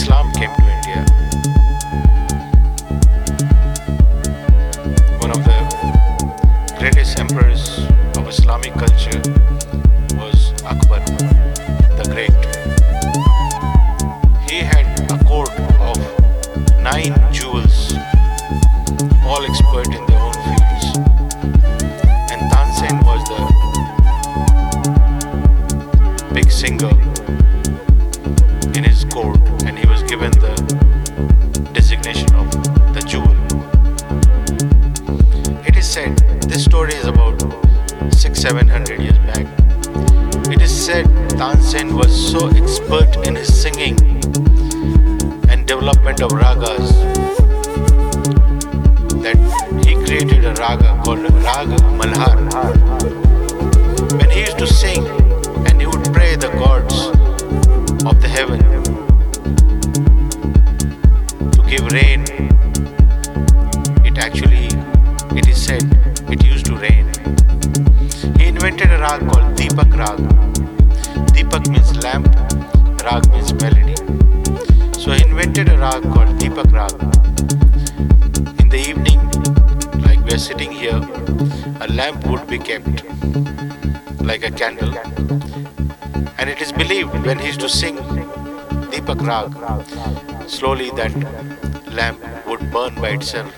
Islam came to India. when he used to sing Deepak Rag, slowly that lamp would burn by itself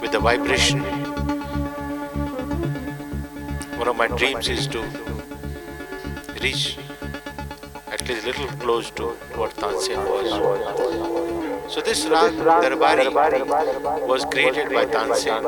with the vibration. One of my dreams is to reach at least a little close to what Tansen was. So this Rag Darbari was created by Tansen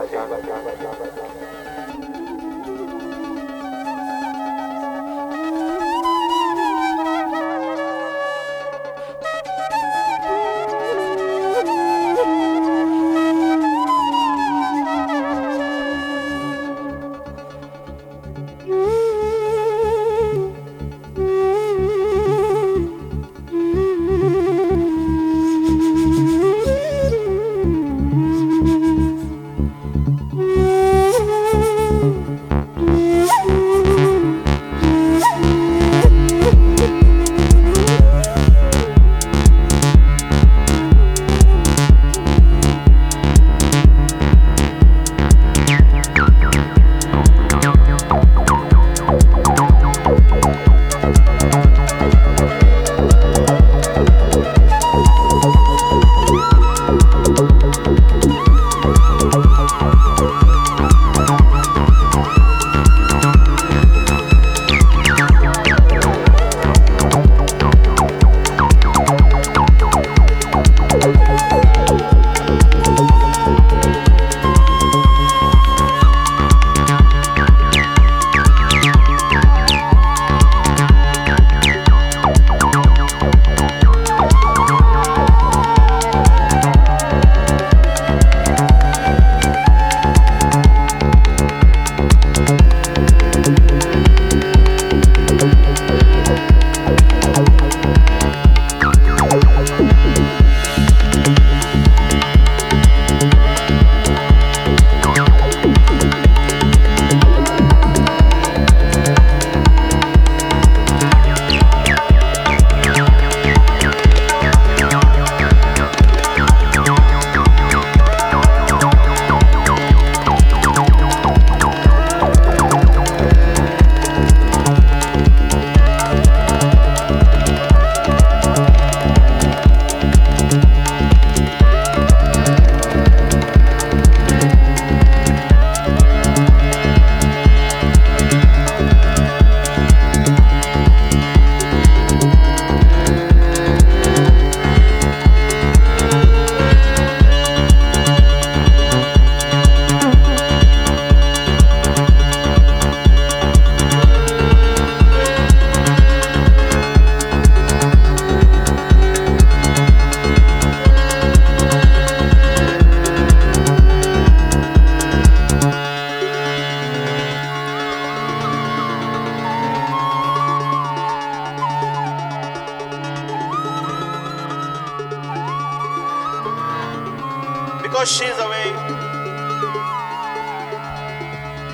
because she's away.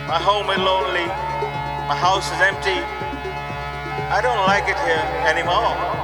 My home is lonely. My house is empty. I don't like it here anymore.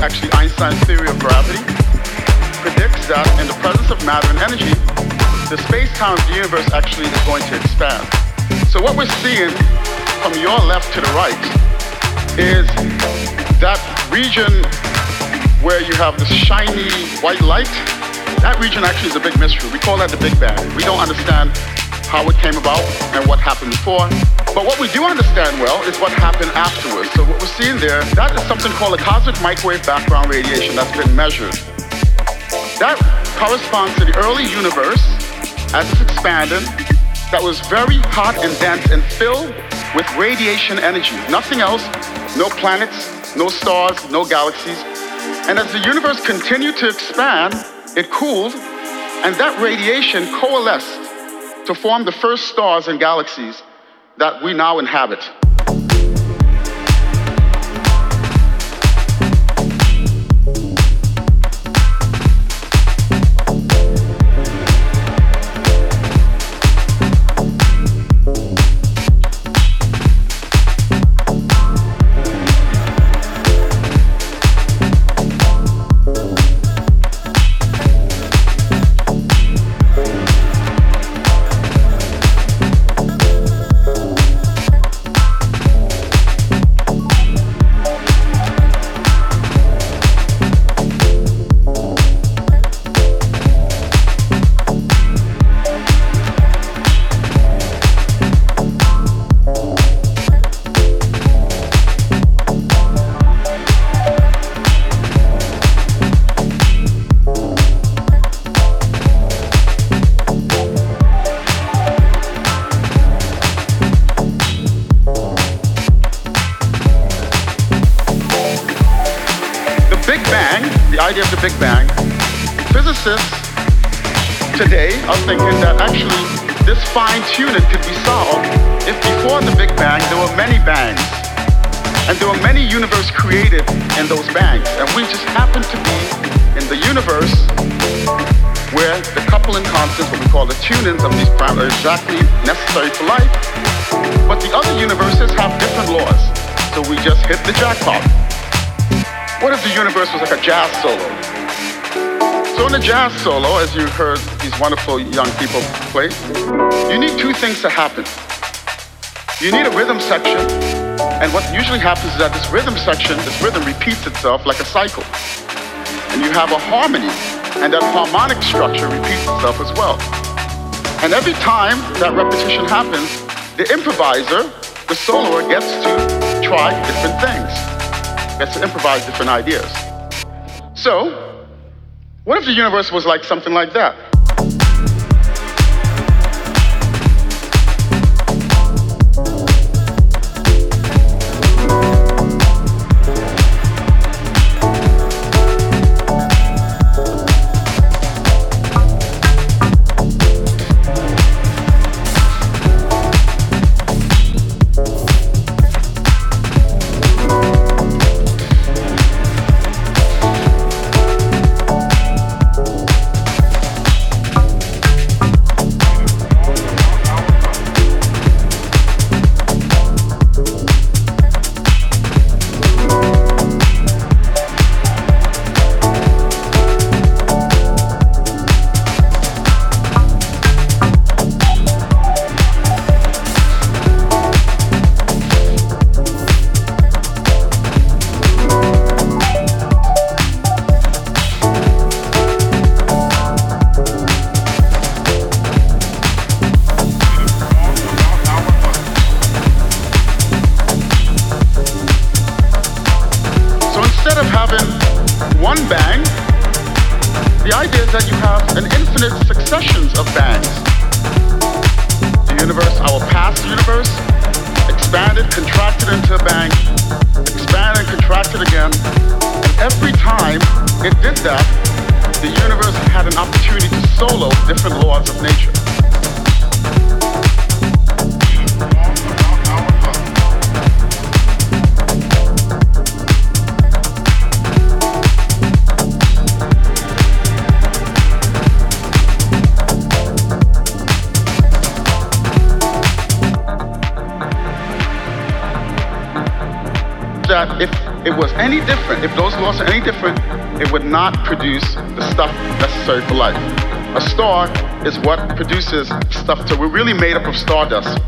Actually Einstein's theory of gravity. Predicts that in the presence of matter and energy, the space-time of the universe actually is going to expand. So what we're seeing from your left to the right is that region where you have this shiny white light. That region actually is a big mystery. We call that the Big Bang. We don't understand how it came about and what happened before. But what we do understand well is what happened afterwards. So what we're seeing there, that is something called a cosmic microwave background radiation that's been measured. That corresponds to the early universe as it's expanding, that was very hot and dense and filled with radiation energy. Nothing else, no planets, no stars, no galaxies. And as the universe continued to expand, it cooled, and that radiation coalesced to form the first stars and galaxies that we now inhabit. Solo, as you heard these wonderful young people play, you need two things to happen. You need a rhythm section, and what usually happens is that this rhythm section, this rhythm repeats itself like a cycle. And you have a harmony, and that harmonic structure repeats itself as well. And every time that repetition happens, the improviser, the soloist, gets to try different things gets to improvise different ideas. So, what if the universe was like something like that? Solo different laws of nature. that if it was any different, if those laws are any different, it would not produce the stuff necessary for life. A star is what produces stuff. So we're really made up of stardust.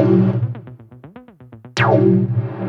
Thank you.